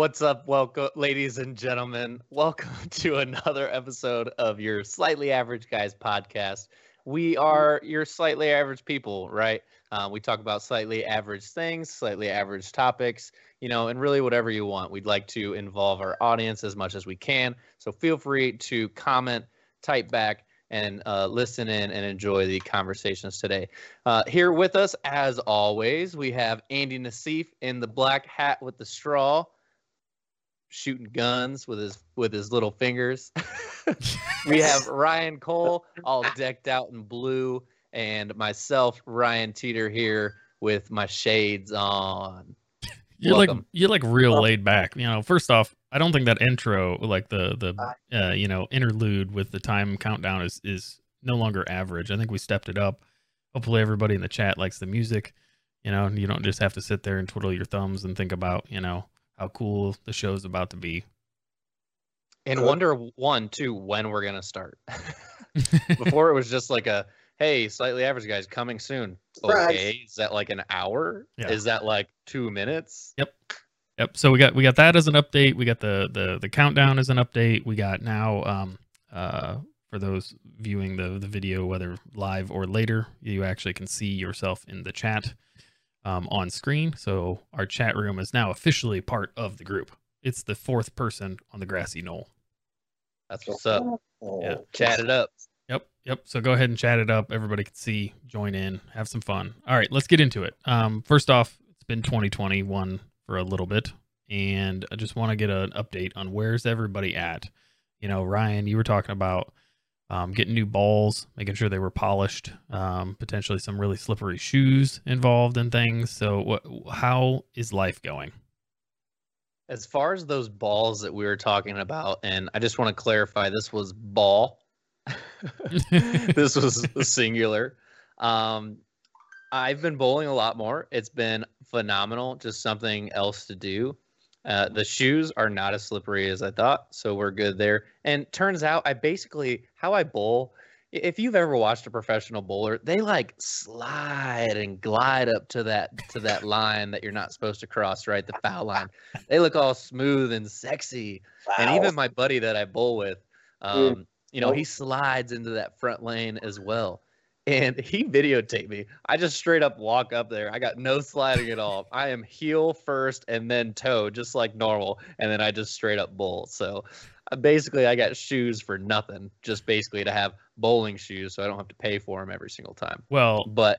What's up, welcome, ladies and gentlemen? Welcome to another episode of your Slightly Average Guys podcast. We are your slightly average people, right? Uh, we talk about slightly average things, slightly average topics, you know, and really whatever you want. We'd like to involve our audience as much as we can. So feel free to comment, type back, and uh, listen in and enjoy the conversations today. Uh, here with us, as always, we have Andy Nassif in the black hat with the straw, shooting guns with his with his little fingers. we have Ryan Cole, all decked out in blue, and myself, Ryan Teeter, here with my shades on. You're Welcome. like you're like real laid back. You know, first off, I don't think that intro, like the the uh, you know interlude with the time countdown, is is no longer average. I think we stepped it up. Hopefully, everybody in the chat likes the music. You know, and you don't just have to sit there and twiddle your thumbs and think about you know how cool the show's about to be. And wonder one, too, when we're gonna start. Before it was just like a hey, slightly average guys coming soon. Surprise. Okay, is that like an hour? Yeah. Is that like two minutes? Yep. Yep. So we got we got that as an update. We got the the the countdown as an update. We got now um uh for those viewing the the video whether live or later, you actually can see yourself in the chat um on screen. So our chat room is now officially part of the group. It's the fourth person on the grassy knoll. That's what's up. Yeah. Chat it up. Yep, yep. So go ahead and chat it up. Everybody can see, join in, have some fun. All right, let's get into it. Um, first off, it's been 2021 for a little bit, and I just want to get an update on where's everybody at. You know, Ryan, you were talking about um, getting new balls, making sure they were polished, um, potentially some really slippery shoes involved and things. So, what? How is life going? As far as those balls that we were talking about, and I just want to clarify, this was ball. this was singular. Um, I've been bowling a lot more. It's been phenomenal. Just something else to do. Uh, the shoes are not as slippery as I thought, so we're good there. And turns out, I basically how I bowl. If you've ever watched a professional bowler, they like slide and glide up to that to that line that you're not supposed to cross, right? The foul line. They look all smooth and sexy. Wow. And even my buddy that I bowl with, um, you know, he slides into that front lane as well. And he videotaped me. I just straight up walk up there. I got no sliding at all. I am heel first and then toe, just like normal. And then I just straight up bowl. So uh, basically, I got shoes for nothing, just basically to have bowling shoes so I don't have to pay for them every single time. Well, But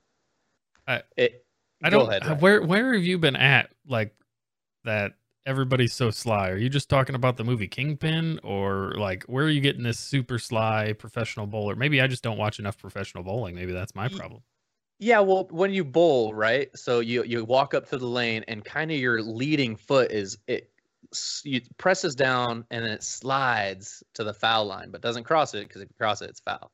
I- it, I go don't. ahead, where where have you been at? Like that. Everybody's so sly. Are you just talking about the movie Kingpin, or like where are you getting this super sly professional bowler? Maybe I just don't watch enough professional bowling. Maybe that's my problem. Yeah, well, when you bowl, right? So you you walk up to the lane, and kind of your leading foot is it you presses down, and then it slides to the foul line, but doesn't cross it because if you cross it, it's foul.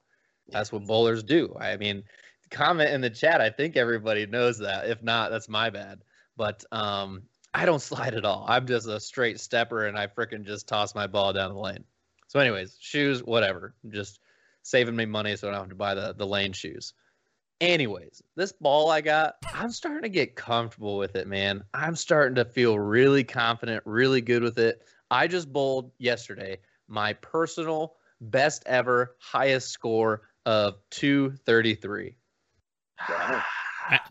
That's what bowlers do. I mean, comment in the chat. I think everybody knows that. If not, that's my bad. But um, I don't slide at all. I'm just a straight stepper, and I frickin' just toss my ball down the lane. So, anyways, shoes, whatever. Just saving me money so I don't have to buy the the lane shoes. Anyways, this ball I got, I'm starting to get comfortable with it, man. I'm starting to feel really confident, really good with it. I just bowled yesterday my personal best ever highest score of 233. Wow.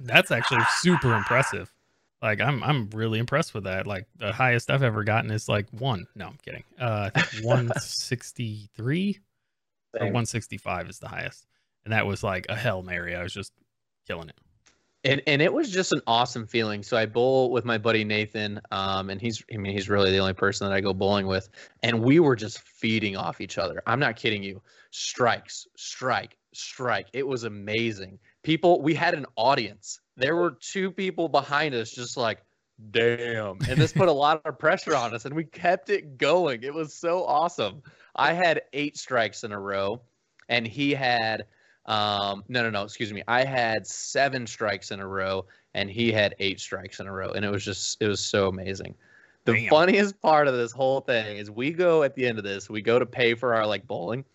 That's actually super impressive. Like I'm I'm really impressed with that. Like the highest I've ever gotten is like one. No, I'm kidding. Uh, I think 163 or 165 is the highest, and that was like a hell mary. I was just killing it. And and it was just an awesome feeling. So I bowl with my buddy Nathan, um, and he's I mean he's really the only person that I go bowling with, and we were just feeding off each other. I'm not kidding you. Strikes, strike, strike. It was amazing. People, we had an audience. There were two people behind us, just like, damn. And this put a lot of pressure on us, and we kept it going. It was so awesome. I had eight strikes in a row, and he had um, no, no, no. Excuse me. I had seven strikes in a row, and he had eight strikes in a row, and it was just, it was so amazing. The Damn. funniest part of this whole thing is we go at the end of this, we go to pay for our like bowling,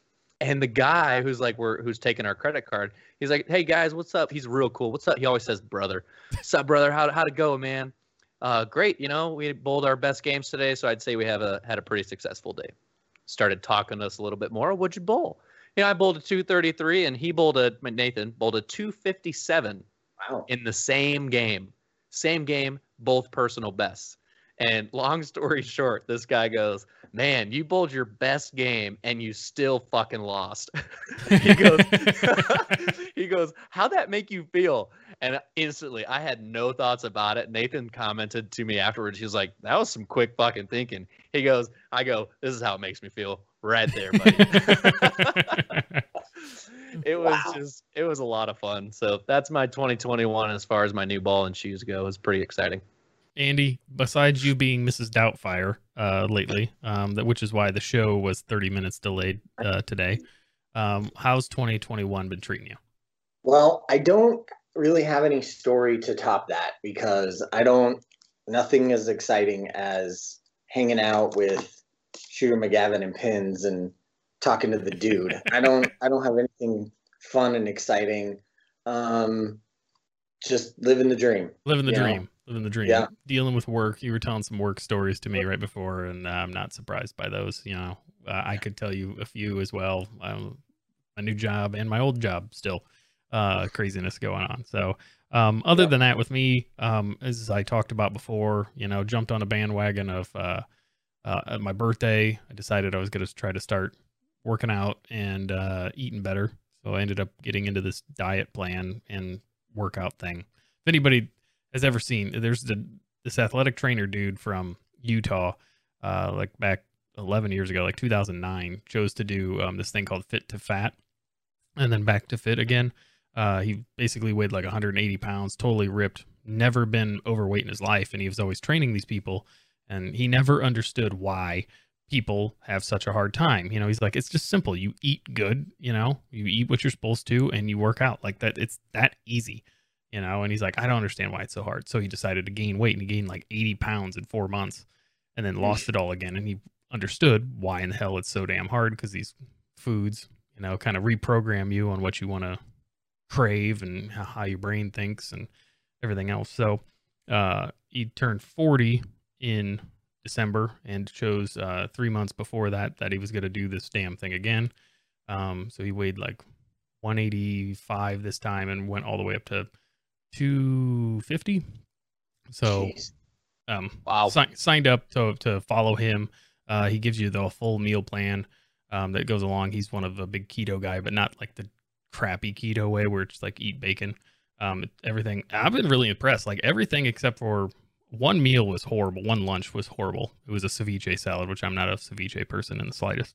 and the guy who's like we're who's taking our credit card, he's like, "Hey guys, what's up?" He's real cool. What's up? He always says, "Brother, what's up, brother? How how to go, man?" Uh, great. You know, we bowled our best games today, so I'd say we have a had a pretty successful day. Started talking to us a little bit more. What'd you bowl? You know, I bowled a 233, and he bowled a Nathan bowled a 257 Wow. in the same game. Same game, both personal bests. And long story short, this guy goes, Man, you bowled your best game and you still fucking lost. he goes, he goes, How'd that make you feel? And instantly, I had no thoughts about it. Nathan commented to me afterwards. He was like, That was some quick fucking thinking. He goes, I go, This is how it makes me feel right there, buddy. it was Wow. just, it was a lot of fun. So that's my 2021 as far as my new ball and shoes go. It was pretty exciting. Andy, besides you being Mrs. Doubtfire uh, lately, um, that which is why the show was 30 minutes delayed uh, today. Um, how's 2021 been treating you? Well, I don't really have any story to top that because I don't. Nothing as exciting as hanging out with Shooter McGavin and Pins and talking to the dude. I don't. I don't have anything fun and exciting. Um, just living the dream. Living the dream. Living the dream. Yeah. Dealing with work. You were telling some work stories to me right before, and uh, I'm not surprised by those. You know, uh, I could tell you a few as well. Um, my new job and my old job still. Uh, craziness going on. So, um, other Yeah. than that, with me, um, as I talked about before, you know, jumped on a bandwagon of uh, uh, at my birthday. I decided I was going to try to start working out and uh, eating better. So I ended up getting into this diet plan and workout thing. If anybody has ever seen, there's the this athletic trainer dude from Utah, uh, like back 11 years ago, like 2009, chose to do um, this thing called Fit to Fat, and then back to fit again. Uh, he basically weighed like 180 pounds, totally ripped, never been overweight in his life, and he was always training these people, and he never understood why people have such a hard time. You know, he's like, it's just simple. You eat good, you know, you eat what you're supposed to, and you work out like that. It's that easy, you know. And he's like, I don't understand why it's so hard. So he decided to gain weight, and he gained like 80 pounds in four months, and then lost it all again. And he understood why in the hell it's so damn hard because these foods, you know, kind of reprogram you on what you want to crave and how, your brain thinks and everything else. So uh, he turned 40 in December and chose uh, three months before that that he was going to do this damn thing again. Um, so he weighed like 185 this time and went all the way up to 250. So Jeez. um, Wow. si- signed up to to follow him. Uh, he gives you the full meal plan um, that goes along. He's one of a big keto guy, but not like the crappy keto way where it's like eat bacon. Um, everything. I've been really impressed. Like everything except for one meal was horrible. One lunch was horrible. It was a ceviche salad, which I'm not a ceviche person in the slightest.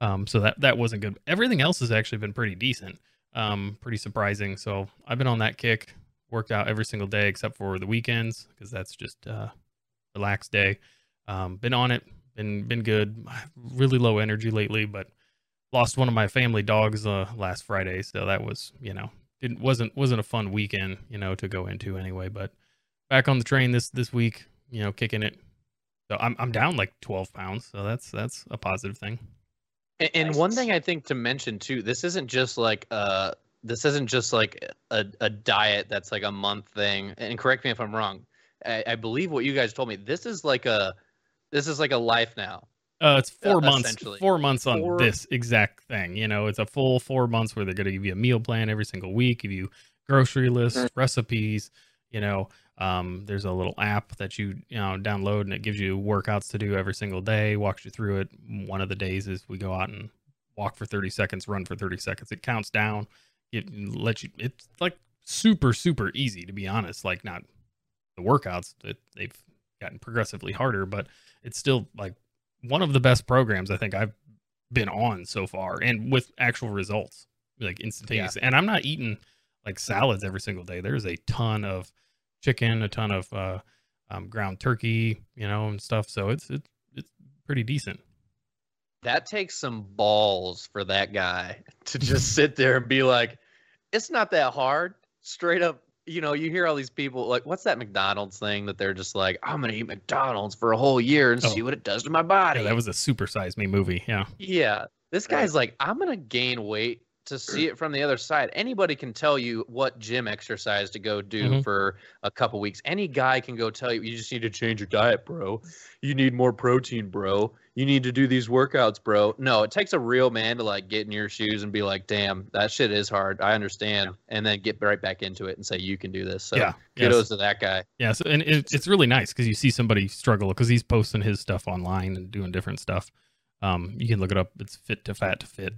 Um, so that that wasn't good. Everything else has actually been pretty decent. Um, pretty surprising. So I've been on that kick. Worked out every single day except for the weekends because that's just uh, relaxed day. Um, been on it. Been been good. Really low energy lately, but lost one of my family dogs uh, last Friday, so that was you know didn't wasn't wasn't a fun weekend you know to go into anyway. But back on the train this this week, you know, kicking it. So I'm I'm down like 12 pounds, so that's that's a positive thing. And, and one thing I think to mention too, this isn't just like uh this isn't just like a, a diet that's like a month thing. And correct me if I'm wrong. I, I believe what you guys told me. This is like a this is like a life now. Uh, it's four Uh, months. Four months on Four- this exact thing. You know, it's a full four months where they're going to give you a meal plan every single week, give you grocery lists, Mm. recipes. You know, um, there's a little app that you you know download and it gives you workouts to do every single day. Walks you through it. One of the days is we go out and walk for 30 seconds, run for 30 seconds. It counts down. It lets you. It's like super super easy to be honest. Like not the workouts that they've gotten progressively harder, but it's still like one of the best programs I think I've been on so far, and with actual results, like instantaneous. And I'm not eating like salads every single day. There's a ton of chicken, a ton of uh, um, ground turkey, you know, and stuff. So it's it's it's pretty decent. That takes some balls for that guy to just sit there and be like, it's not that hard. Straight up, you know, you hear all these people like, what's that McDonald's thing that they're just like, I'm gonna eat McDonald's for a whole year and Oh. see what it does to my body. Yeah, that was a super size me movie. Yeah. Yeah. This Right. guy's like, I'm gonna gain weight to see it from the other side. Anybody can tell you what gym exercise to go do Mhm. for a couple weeks. Any guy can go tell you you just need to change your diet, bro. You need more protein, bro. You need to do these workouts, bro. No, it takes a real man to like get in your shoes and be like, "Damn, that shit is hard. I understand." And then get right back into it and say, "You can do this." So yeah. kudos Yes. to that guy. Yeah, so, and it, it's really nice because you see somebody struggle because he's posting his stuff online and doing different stuff. Um, you can look it up. It's fit to fat to fit.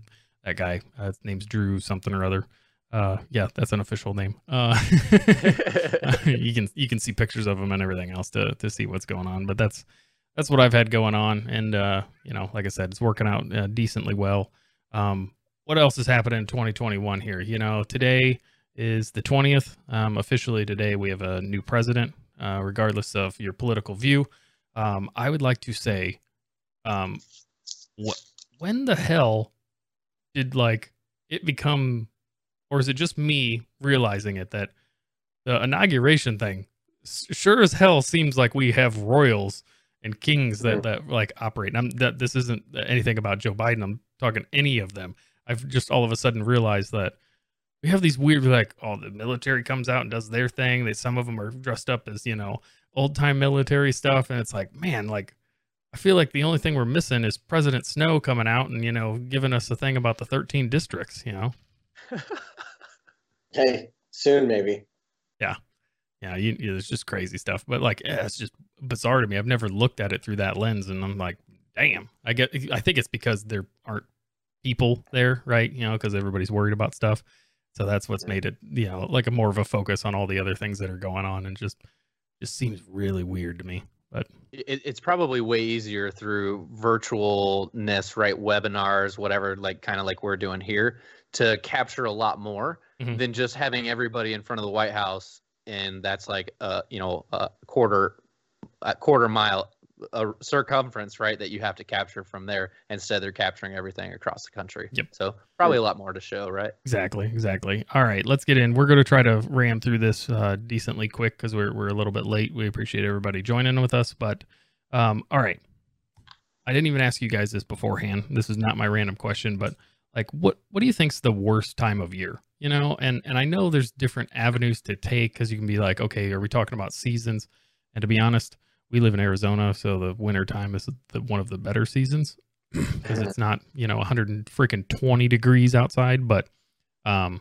That guy, uh, his name's Drew something or other. Uh, yeah, that's an official name. Uh, you can you can see pictures of him and everything else to to see what's going on. But that's that's what I've had going on, and uh, you know, like I said, it's working out uh, decently well. Um, what else is happening in 2021 here? You know, today is the 20th. Um, officially today, we have a new president, uh, regardless of your political view. Um, I would like to say, um, what, when the hell did like it become, or is it just me realizing it that the inauguration thing sure as hell seems like we have royals and kings that, that like operate. And I'm, that this isn't anything about Joe Biden. I'm talking any of them. I've just all of a sudden realized that we have these weird like oh the military comes out and does their thing. They some of them are dressed up as you know old time military stuff, and it's like man like. I feel like the only thing we're missing is President Snow coming out and you know giving us a thing about the 13 districts, you know. Hey, soon maybe. Yeah, you, you, it's just crazy stuff. But like, yeah, it's just bizarre to me. I've never looked at it through that lens, and I'm like, damn. I get. I think it's because there aren't people there, right? You know, because everybody's worried about stuff. So that's what's made it, you know, like a more of a focus on all the other things that are going on, and just just seems really weird to me. But it, it's probably way easier through virtualness, right? Webinars, whatever, like kind of like we're doing here, to capture a lot more Mhm. than just having everybody in front of the White House, and that's like a you know a quarter, a quarter mile a circumference, right? That you have to capture from there. Instead, they're capturing everything across the country. Yep. So probably a lot more to show, right? Exactly, exactly. All right, let's get in. We're going to try to ram through this uh, decently quick because we're we're a little bit late. We appreciate everybody joining with us, but um, all right. I didn't even ask you guys this beforehand. This is not my random question, but like, what what do you think's the worst time of year? You know, and and I know there's different avenues to take because you can be like, okay, are we talking about seasons? And to be honest, we live in Arizona, so the winter time is the, one of the better seasons because it's not you know 100 and freaking 20 degrees outside, but um,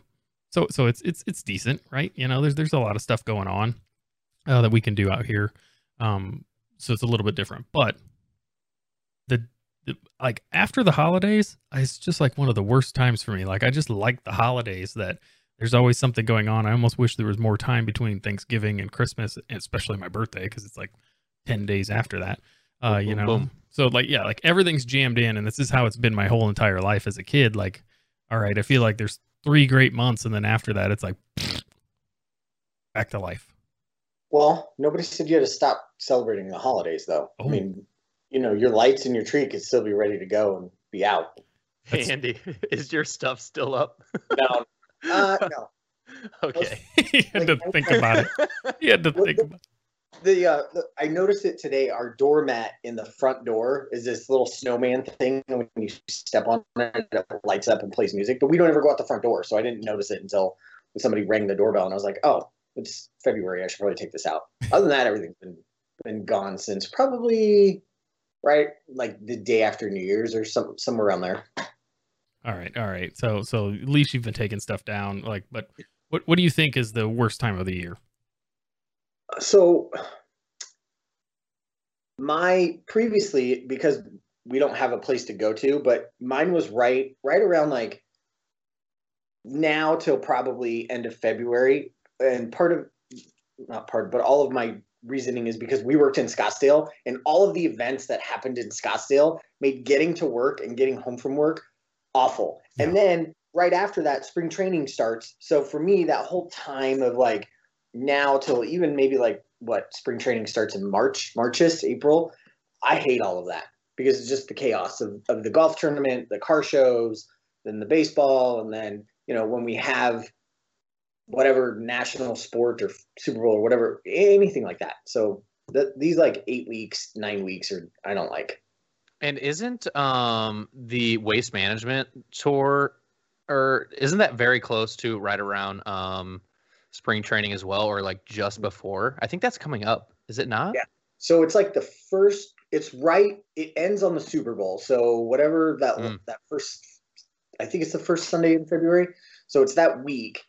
so so it's it's it's decent, right? You know, there's there's a lot of stuff going on uh, that we can do out here, um, so it's a little bit different. But the, the like after the holidays, it's just like one of the worst times for me. Like I just like the holidays that there's always something going on. I almost wish there was more time between Thanksgiving and Christmas, and especially my birthday because it's like 10 days after that. Uh, Boom, you know, boom. so like yeah, like everything's jammed in, and this is how it's been my whole entire life as a kid. Like, all right, I feel like there's three great months, and then after that, it's like back to life. Well, nobody said you had to stop celebrating the holidays, though. Oh. I mean, you know, your lights and your tree could still be ready to go and be out. Hey, That's- Andy, is your stuff still up? No, uh, no. okay. he had to think about it. He had to think the- about. The, uh, the I noticed it today. Our doormat in the front door is this little snowman thing, and when you step on it, it lights up and plays music. But we don't ever go out the front door, so I didn't notice it until somebody rang the doorbell, and I was like, "Oh, it's February. I should probably take this out." Other than that, everything's been been gone since probably right like the day after New Year's or some somewhere around there. All right, all right. So so at least you've been taking stuff down. Like, but what what do you think is the worst time of the year? So my previously because we don't have a place to go to, but mine was right right around like now till probably end of February. And part of not part, but all of my reasoning is because we worked in Scottsdale and all of the events that happened in Scottsdale made getting to work and getting home from work awful. And then right after that, spring training starts. So for me, that whole time of like now till even maybe like what spring training starts in March, Marchist, April, I hate all of that because it's just the chaos of, of the golf tournament, the car shows, then the baseball, and then you know when we have whatever national sport or Super Bowl or whatever, anything like that. So th- these like eight weeks, nine weeks, or I don't like. And isn't um the waste management tour or isn't that very close to right around um, spring training as well, or like just before? I think that's coming up. Is it not? Yeah. So it's like the first. It's right. It ends on the Super Bowl. So whatever that Mm. that first, I think it's the first Sunday in February. So it's that week.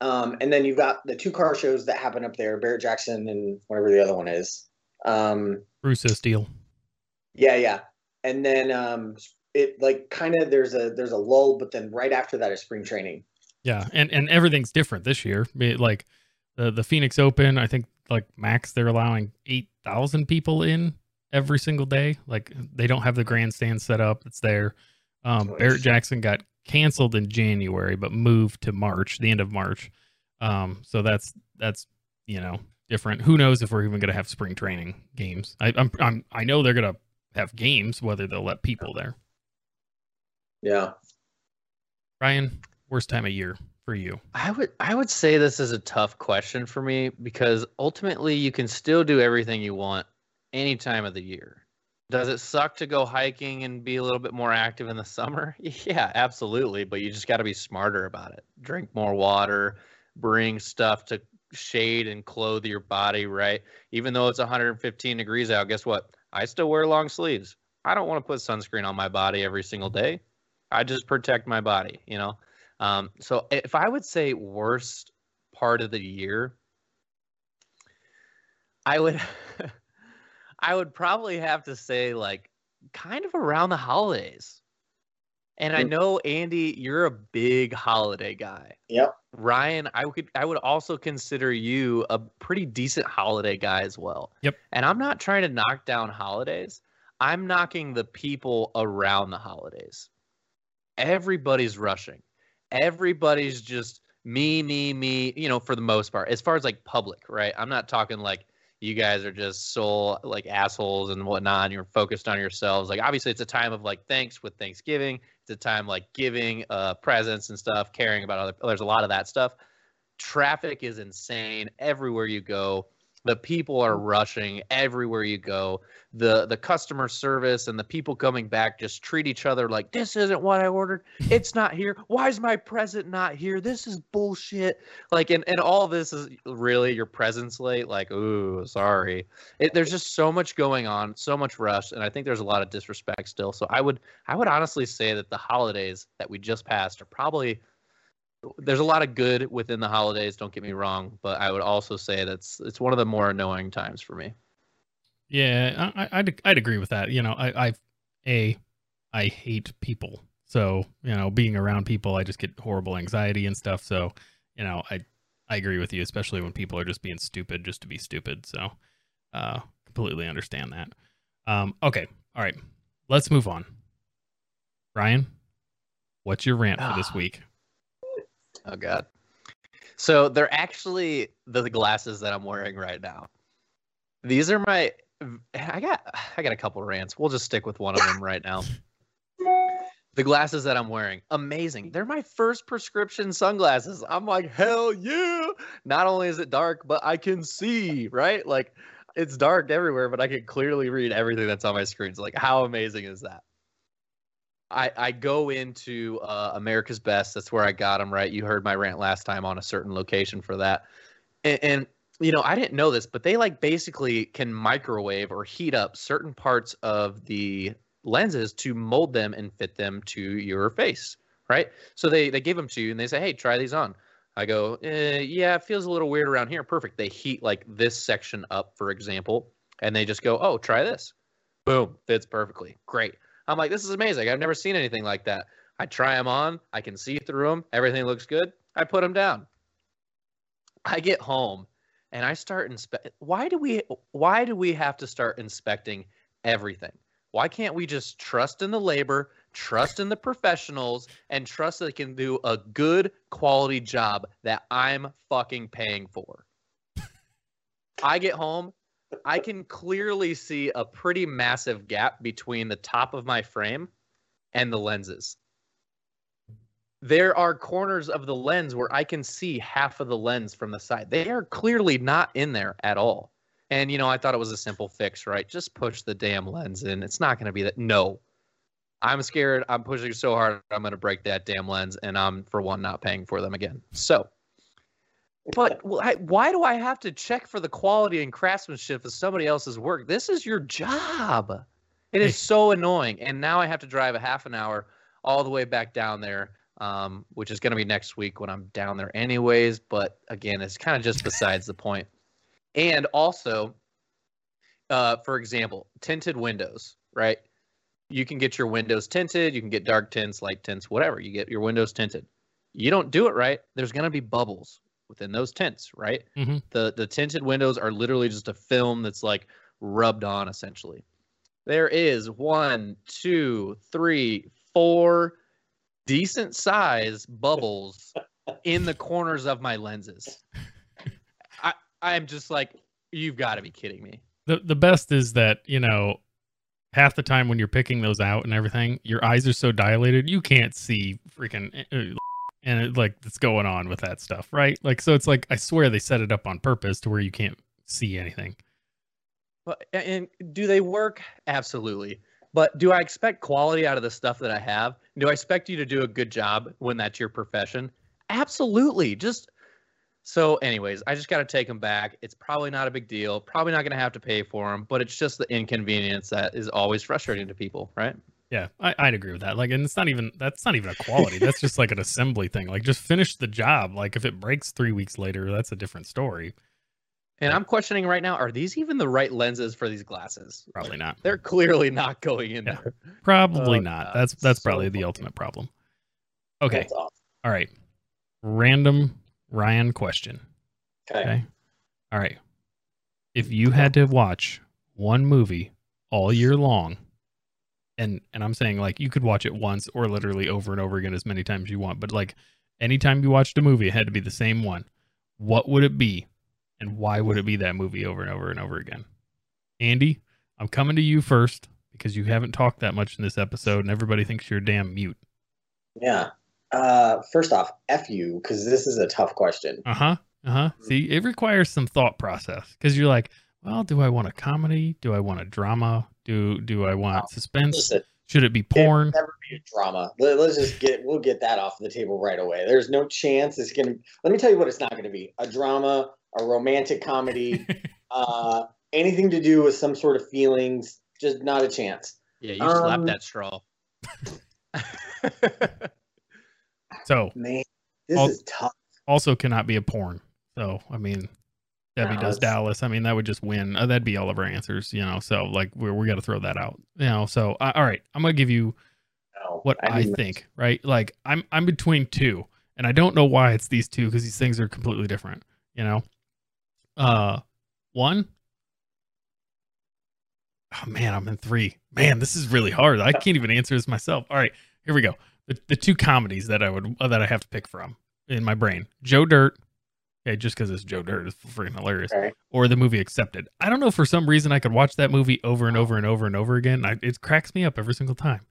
Um, and then you've got the two car shows that happen up there, Barrett Jackson and whatever the other one is. Um, Russo Steele. Yeah, yeah. And then um it like kind of there's a there's a lull, but then right after that is spring training. Yeah, and and everything's different this year. I mean, Like the the Phoenix Open, I think like max they're allowing eight thousand people in every single day. Like they don't have the grandstand set up. It's there. Um, Nice. Barrett Jackson got canceled in January, but moved to March, the end of March. Um, so that's that's you know different. Who knows if we're even gonna have spring training games? I, I'm I'm I know they're gonna have games, whether they'll let people there. Yeah. Ryan, worst time of year for you? I would I would say this is a tough question for me because ultimately you can still do everything you want any time of the year. Does it suck to go hiking and be a little bit more active in the summer? Yeah, absolutely, but you just got to be smarter about it. Drink more water, bring stuff to shade and clothe your body, right? Even though it's 115 degrees out, guess what? I still wear long sleeves. I don't want to put sunscreen on my body every single day. I just protect my body, you know. Um, so if I would say worst part of the year, I would I would probably have to say like kind of around the holidays. And I Mm. know Andy, you're a big holiday guy. Yep. Ryan, I would I would also consider you a pretty decent holiday guy as well. Yep. And I'm not trying to knock down holidays. I'm knocking the people around the holidays. Everybody's rushing. Everybody's just me, me, me, you know, for the most part. As far as like public, right? I'm not talking like you guys are just so like assholes and whatnot, and you're focused on yourselves. Like obviously it's a time of like thanks with Thanksgiving. It's a time like giving uh presents and stuff, caring about other there's a lot of that stuff. Traffic is insane everywhere you go. The people are mm. rushing everywhere you go. The the customer service and the people coming back just treat each other like this isn't what I ordered. It's not here. Why is my present not here? This is bullshit. Like and, and all this is really your presence late. Like, ooh, sorry. It, there's just so much going on, so much rush, and I think there's a lot of disrespect still. So I would I would honestly say that the holidays that we just passed are probably there's a lot of good within the holidays. Don't get me wrong, but I would also say that's it's one of the more annoying times for me. Yeah, I, I- I'd I'd agree with that. You know, I I a I hate people, so you know, being around people, I just get horrible anxiety and stuff. So you know, I I agree with you, especially when people are just being stupid just to be stupid. So uh, completely understand that. Um, okay, all right, let's move on. Ryan, what's your rant for this Ah. week? Oh god. So they're actually the, glasses that I'm wearing right now. These are my I got I got a couple rants. We'll just stick with one of them right now. The glasses that I'm wearing, amazing. They're my first prescription sunglasses. I'm like, hell yeah. Not only is it dark, but I can see, right? Like it's dark everywhere, but I can clearly read everything that's on my screens. Like, how amazing is that? I, I go into uh, America's Best. That's where I got them. Right, you heard my rant last time on a certain location for that, and, and you know I didn't know this, but they like basically can microwave or heat up certain parts of the lenses to mold them and fit them to your face. Right, so they they give them to you and they say, hey, try these on. I go, eh, yeah, it feels a little weird around here. Perfect. They heat like this section up, for example, and they just go, oh, try this. Boom, fits perfectly. Great. I'm like, this is amazing. I've never seen anything like that. I try them on. I can see through them. Everything looks good. I put them down. I get home and I start inspect. Why do we? Why do we have to start inspecting everything? Why can't we just trust in the labor, trust in the professionals, and trust that they can do a good quality job that I'm fucking paying for? I get home, I can clearly see a pretty massive gap between the top of my frame and the lenses. There are corners of the lens where I can see half of the lens from the side. They are clearly not in there at all. And you know, I thought it was a simple fix, right? Just push the damn lens in. It's not going to be that. No. I'm scared. I'm pushing so hard. I'm going to break that damn lens, and I'm for one not paying for them again. So, but why, why do I have to check for the quality and craftsmanship of somebody else's work? This is your job. It is so annoying, and now I have to drive a half an hour all the way back down there, um, which is going to be next week when I'm down there, anyways. But again, it's kind of just besides the point. And also, uh, for example, tinted windows, right? You can get your windows tinted. You can get dark tints, light tints, whatever. You get your windows tinted. You don't do it right, there's going to be bubbles within those tents, right? Mhm. The the tinted windows are literally just a film that's like rubbed on essentially. There is one, two, three, four decent size bubbles in the corners of my lenses. I I'm just like, you've got to be kidding me. The the best is that, you know, half the time when you're picking those out and everything, your eyes are so dilated you can't see freaking uh, and it, like that's going on with that stuff, right? Like so it's like I swear they set it up on purpose to where you can't see anything. But and do they work? Absolutely. But do I expect quality out of the stuff that I have? Do I expect you to do a good job when that's your profession? Absolutely. Just so, anyways, I just got to take them back. It's probably not a big deal. Probably not going to have to pay for them, but it's just the inconvenience that is always frustrating to people, right? Yeah, I, I'd agree with that. Like, and it's not even that's not even a quality. that's just like an assembly thing. Like, just finish the job. Like, if it breaks three weeks later, that's a different story. And I'm questioning right now: Are these even the right lenses for these glasses? Probably not. They're clearly not going in Yeah. there. Probably Oh, not. That's that's so probably the ultimate problem. Okay. Awesome. All right. Random Ryan question. Okay. Okay. All right. If you had to watch one movie all year long, and and I'm saying like you could watch it once or literally over and over again as many times you want, but like anytime you watched a movie, it had to be the same one. What would it be, and why would it be that movie over and over and over again? Andy, I'm coming to you first because you haven't talked that much in this episode, and everybody thinks you're damn mute. Yeah. Uh, first off, F you, because this is a tough question. Uh huh. Uh huh. See, it requires some thought process because you're like, well, do I want a comedy? Do I want a drama? Do do I want suspense? Listen, Should it be porn? will never be a drama. Let, us just get we'll get that off the table right away. There's no chance it's gonna. Let me tell you what it's not gonna be: a drama, a romantic comedy, uh, anything to do with some sort of feelings. Just not a chance. Yeah, you slapped Um, that straw. So Man, this I'll- is tough. also cannot be a porn. So I mean, Debbie No, does Dallas. I mean, that would just win. Uh, that'd be all of our answers, you know. So like, we we got to throw that out, you know. So uh, all right, I'm gonna give you No, what I, didn't- think, right? Like I'm I'm between two, and I don't know why it's these two because these things are completely different, you know. Uh, one. Oh man, I'm in three. Man, this is really hard. I can't even answer this myself. All right, here we go. The the two comedies that I would uh, that I have to pick from in my brain: Joe Dirt. Okay, just because it's Joe Dirt is freaking hilarious. Okay. Or the movie Accepted. I don't know for some reason I could watch that movie over and over and over and over again. I, it cracks me up every single time.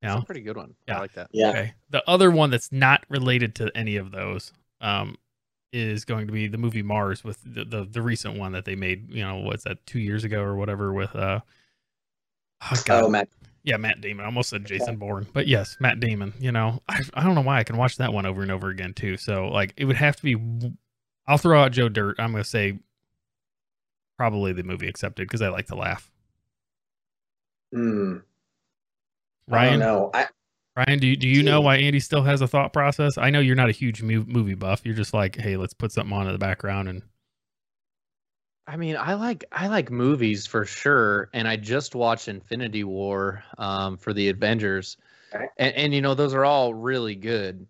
You That's know? a pretty good one. Yeah. I like that. Yeah. Okay. The other one that's not related to any of those um, is going to be the movie Mars with the, the the recent one that they made. You know, what's that? Two years ago or whatever with uh. Oh, God. Oh, Matt. Yeah, Matt Damon. I almost said Jason Bourne, but yes, Matt Damon. You know, I I don't know why I can watch that one over and over again too. So like, it would have to be. I'll throw out Joe Dirt. I'm gonna say probably the movie Accepted because I like to laugh. Hmm. I Ryan, don't know. I, Ryan, do you, do you know why Andy still has a thought process? I know you're not a huge mu- movie buff. You're just like, hey, let's put something on in the background and I mean, I like I like movies for sure, and I just watched Infinity War um, for the Avengers, Okay. and and you know those are all really good,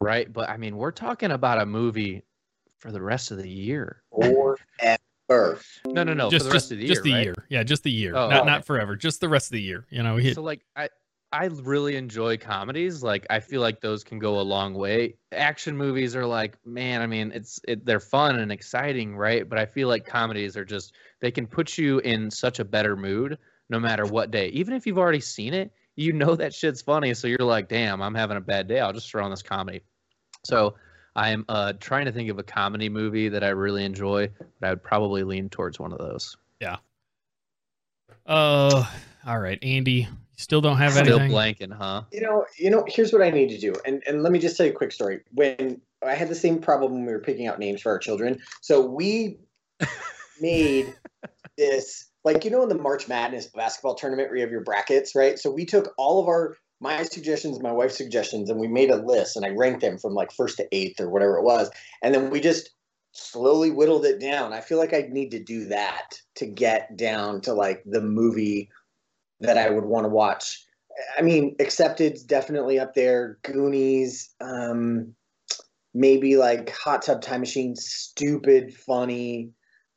right? But I mean, we're talking about a movie for the rest of the year. or forever. No, no, no, just for the rest just, of the year. just the right? year. Yeah, just the year. Oh, not okay. not forever. Just the rest of the year. You know, he, So like I I really enjoy comedies. Like I feel like those can go a long way. Action movies are like, man, I mean, it's it, they're fun and exciting, right? But I feel like comedies are just they can put you in such a better mood no matter what day. Even if you've already seen it, you know that shit's funny, so you're like, damn, I'm having a bad day. I'll just throw on this comedy. So I am uh, trying to think of a comedy movie that I really enjoy, but I would probably lean towards one of those. Yeah. Uh, all right, Andy. You You still don't have Still anything. blanking, huh? You know, you know. Here's what I need to do, and and let me just tell you a quick story. When I had the same problem when we were picking out names for our children, so we made this like you know in the March Madness basketball tournament where you have your brackets, right? So we took all of our my suggestions, my wife's suggestions, and we made a list and I ranked them from like first to eighth or whatever it was, and then we just slowly whittled it down. I feel like I need to do that to get down to like the movie that I would want to watch. I mean, Accepted's definitely up there. Goonies, um, maybe like Hot Tub Time Machine, stupid, funny.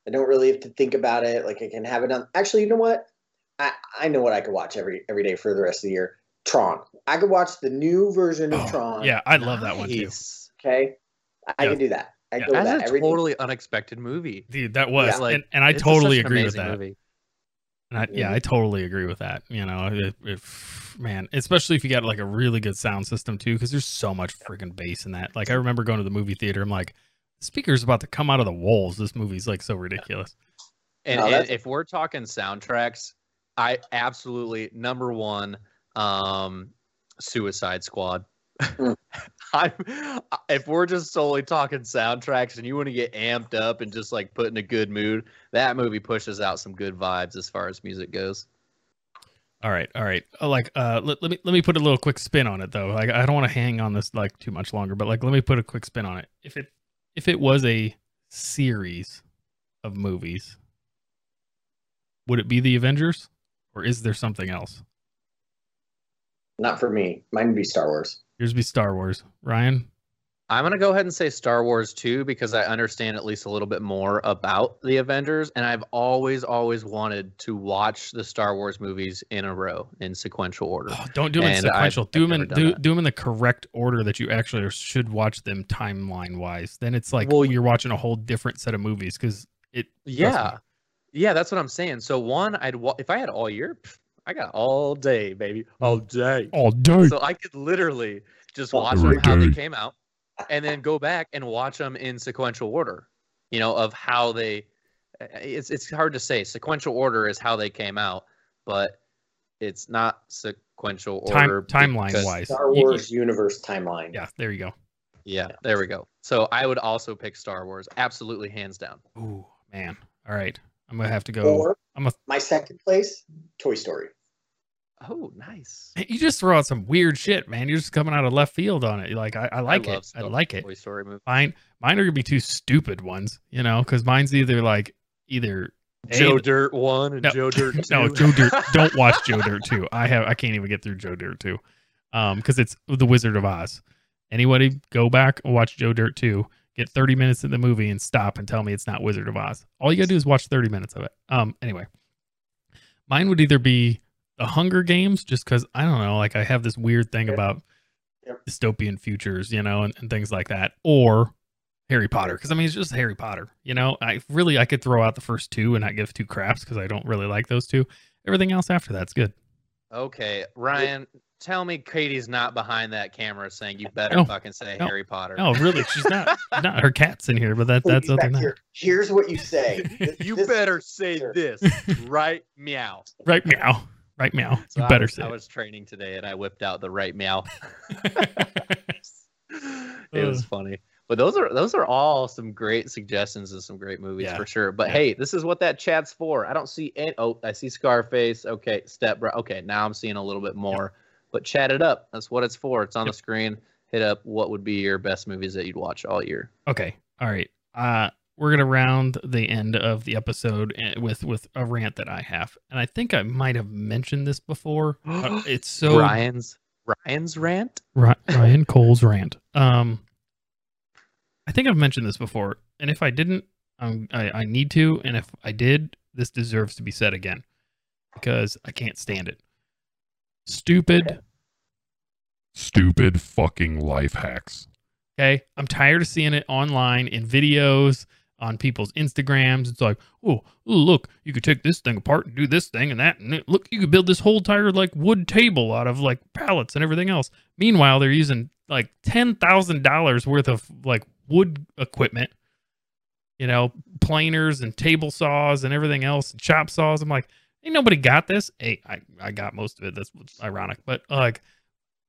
I don't really have to think about it. Like I can have it on. Actually, you know what? I I know what I could watch every every day for the rest of the year. Tron. I could watch the new version of Oh, Tron. yeah, I love that one too. Okay. I Yeah. can do that. I Yeah. go That's that a every day. totally unexpected movie. Dude, that was Yeah. Like, and, and I totally agree with that. movie. And I, yeah, mm-hmm. I totally agree with that. You know, if, if man, especially if you got like a really good sound system too, because there's so much freaking bass in that. Like I remember going to the movie theater, I'm like, the speaker's about to come out of the walls. This movie's like so ridiculous. And, No, and if we're talking soundtracks, I absolutely number one, um, Suicide Squad. Mm. I'm, if we're just solely talking soundtracks and you want to get amped up and just like put in a good mood, that movie pushes out some good vibes as far as music goes. All right, all right. Uh, Like, uh, let, let me let me put a little quick spin on it though. Like, I don't want to hang on this like too much longer, but like, let me put a quick spin on it. If it if it was a series of movies, would it be the Avengers, or is there something else? Not for me. Mine would be Star Wars. Yours would be Star Wars. Ryan, I'm gonna go ahead and say Star Wars too because I understand at least a little bit more about the Avengers, and I've always, always wanted to watch the Star Wars movies in a row in sequential order. Oh, don't do them in And I've- sequential. I've do them in do, do them in the correct order that you actually should watch them timeline wise. Then it's like Well, you're watching a whole different set of movies because it. Yeah, yeah, that's what I'm saying. So one, I'd wa- if I had all year, pff, I got all day, baby, all day. all day. So I could literally just All watch them how they came out, and then go back and watch them in sequential order. You know, of how they. uh, It's it's hard to say. Sequential order is how they came out, but it's not sequential Time order timeline wise. Star You- you- Wars universe timeline. yeah, there you go. Yeah, there we go. So I would also pick Star Wars, absolutely hands down. Ooh man. All right, I'm gonna have to go. Or I'm a- my second place, Toy Story. Oh, nice. You just throw out some weird shit, man. You're just coming out of left field on it. You're Like I, I like love it. I like it. Toy Story movie. Mine, mine are gonna be two stupid ones, you know, because mine's either like either A, Joe Dirt one and No, Joe Dirt two. no, Joe Dirt. Don't watch Joe Dirt two. I have I can't even get through Joe Dirt two, um, because it's the Wizard of Oz. Anybody go back and watch Joe Dirt two. Get thirty minutes of the movie and stop and tell me it's not Wizard of Oz. All you gotta do is watch thirty minutes of it. Um, anyway, mine would either be the Hunger Games, just because I don't know, like I have this weird thing Yep. about Yep. dystopian futures, you know, and, and things like that, or Harry Potter, because I mean it's just Harry Potter, you know. I really I could throw out the first two and not give two craps because I don't really like those two. Everything else after that's good. Okay, Ryan, tell me Katie's not behind that camera saying you better No, fucking say no, Harry Potter. No, really, she's not. not her cat's in here, but that that's Please, other back than here. Here's what you say. This- you this- better say Sure. this right meow. right meow, right meow. So you I better was, say. I was training today and I whipped out the right meow. it was Uh. funny. But those are those are all some great suggestions and some great movies Yeah. for sure. But Yeah. hey, this is what that chat's for. I don't see any. Oh, I see Scarface. Okay, Step Bro. Okay, now I'm seeing a little bit more. But chat it up. That's what it's for. It's on Yep. the screen. Hit up. What would be your best movies that you'd watch all year? Okay. All right. Uh we're gonna round the end of the episode eh, with with a rant that I have, and I think I might have mentioned this before. Uh, it's so Ryan's Ryan's rant. Ry- Ryan Cole's rant. Um, I think I've mentioned this before, and if I didn't, um, I, I need to, and if I did, this deserves to be said again because I can't stand it. Stupid. Stupid fucking life hacks. Okay, I'm tired of seeing it online in videos on people's Instagrams. It's like, oh, look, you could take this thing apart and do this thing and that, and it- look, you could build this whole entire like wood table out of like pallets and everything else. Meanwhile, they're using like ten thousand dollars worth of like wood equipment, you know, planers and table saws and everything else, and chop saws. I'm like, Ain't nobody got this. Hey, I, I got most of it. That's what's ironic. But like,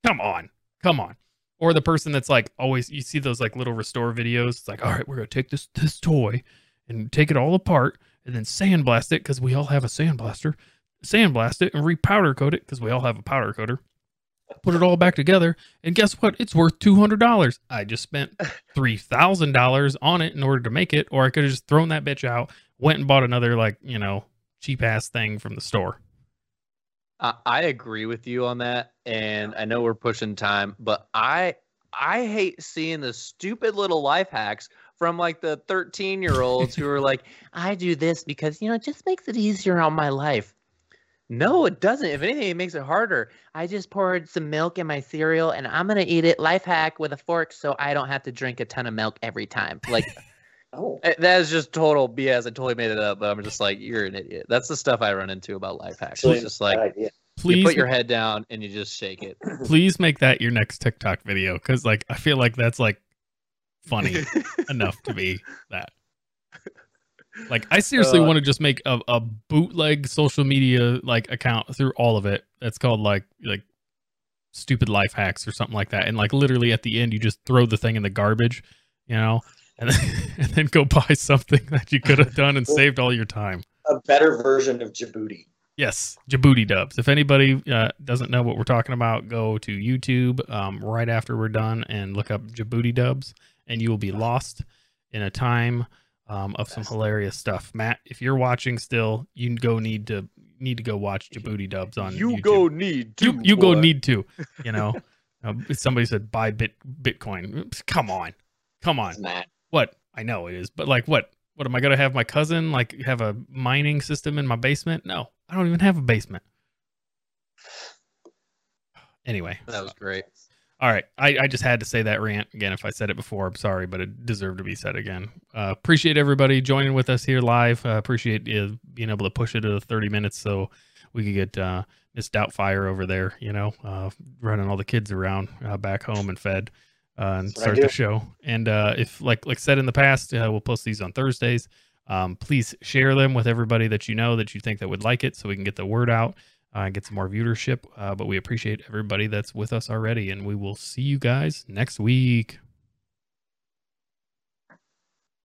come on. Come on. Or the person that's like always you see those like little restore videos. It's like, all right, we're gonna take this this toy and take it all apart and then sandblast it because we all have a sandblaster. Sandblast it and repowder coat it because we all have a powder coater. Put it all back together, and guess what? It's worth two hundred dollars. I just spent three thousand dollars on it in order to make it, or I could have just thrown that bitch out, went and bought another like you know cheap ass thing from the store. I, I agree with you on that, and I know we're pushing time, but I I hate seeing the stupid little life hacks from like the 13 year olds who are like, I do this because you know it just makes it easier on my life. No, it doesn't. If anything, it makes it harder. I just poured some milk in my cereal and I'm gonna eat it life hack with a fork so I don't have to drink a ton of milk every time. Like Oh, eh, that is just total BS. I totally made it up, but I'm just like, you're an idiot. That's the stuff I run into about life hacks. actually, It's just like bad idea. you Please, put your head down and you just shake it. please make that your next TikTok video because like I feel like that's like funny enough to be that. Like I seriously Uh, want to just make a, a bootleg social media like account through all of it. That's called like like stupid life hacks or something like that. And like literally at the end you just throw the thing in the garbage, you know, and then, and then go buy something that you could have done and saved all your time. A better version of Djibouti. Yes, Djibouti dubs. If anybody uh, doesn't know what we're talking about, go to YouTube um, right after we're done and look up Djibouti dubs, and you will be lost in a time um, of some hilarious stuff. Matt, if you're watching still, you go need to need to go watch Djibouti dubs on you YouTube. go need to. you you go need to. You know, uh, somebody said buy bit Bitcoin. Come on, come on. It's Matt. What? I know it is, but like what? What am I gonna have my cousin like have a mining system in my basement? No, I don't even have a basement. Anyway, That was great. all right. I, I just had to say that rant again. If I said it before, I'm sorry, but it deserved to be said again. Uh, appreciate everybody joining with us here live. Uh, appreciate uh, being able to push it to 30 minutes so we could get uh, Miss Doubtfire over there, you know, uh, running all the kids around uh, back home and fed uh, and That's what I start the show. And uh, if, like like said in the past, uh, we'll post these on Thursdays. Um, please share them with everybody that you know that you think that would like it so we can get the word out uh, and get some more viewership. Uh, but we appreciate everybody that's with us already, and we will see you guys next week.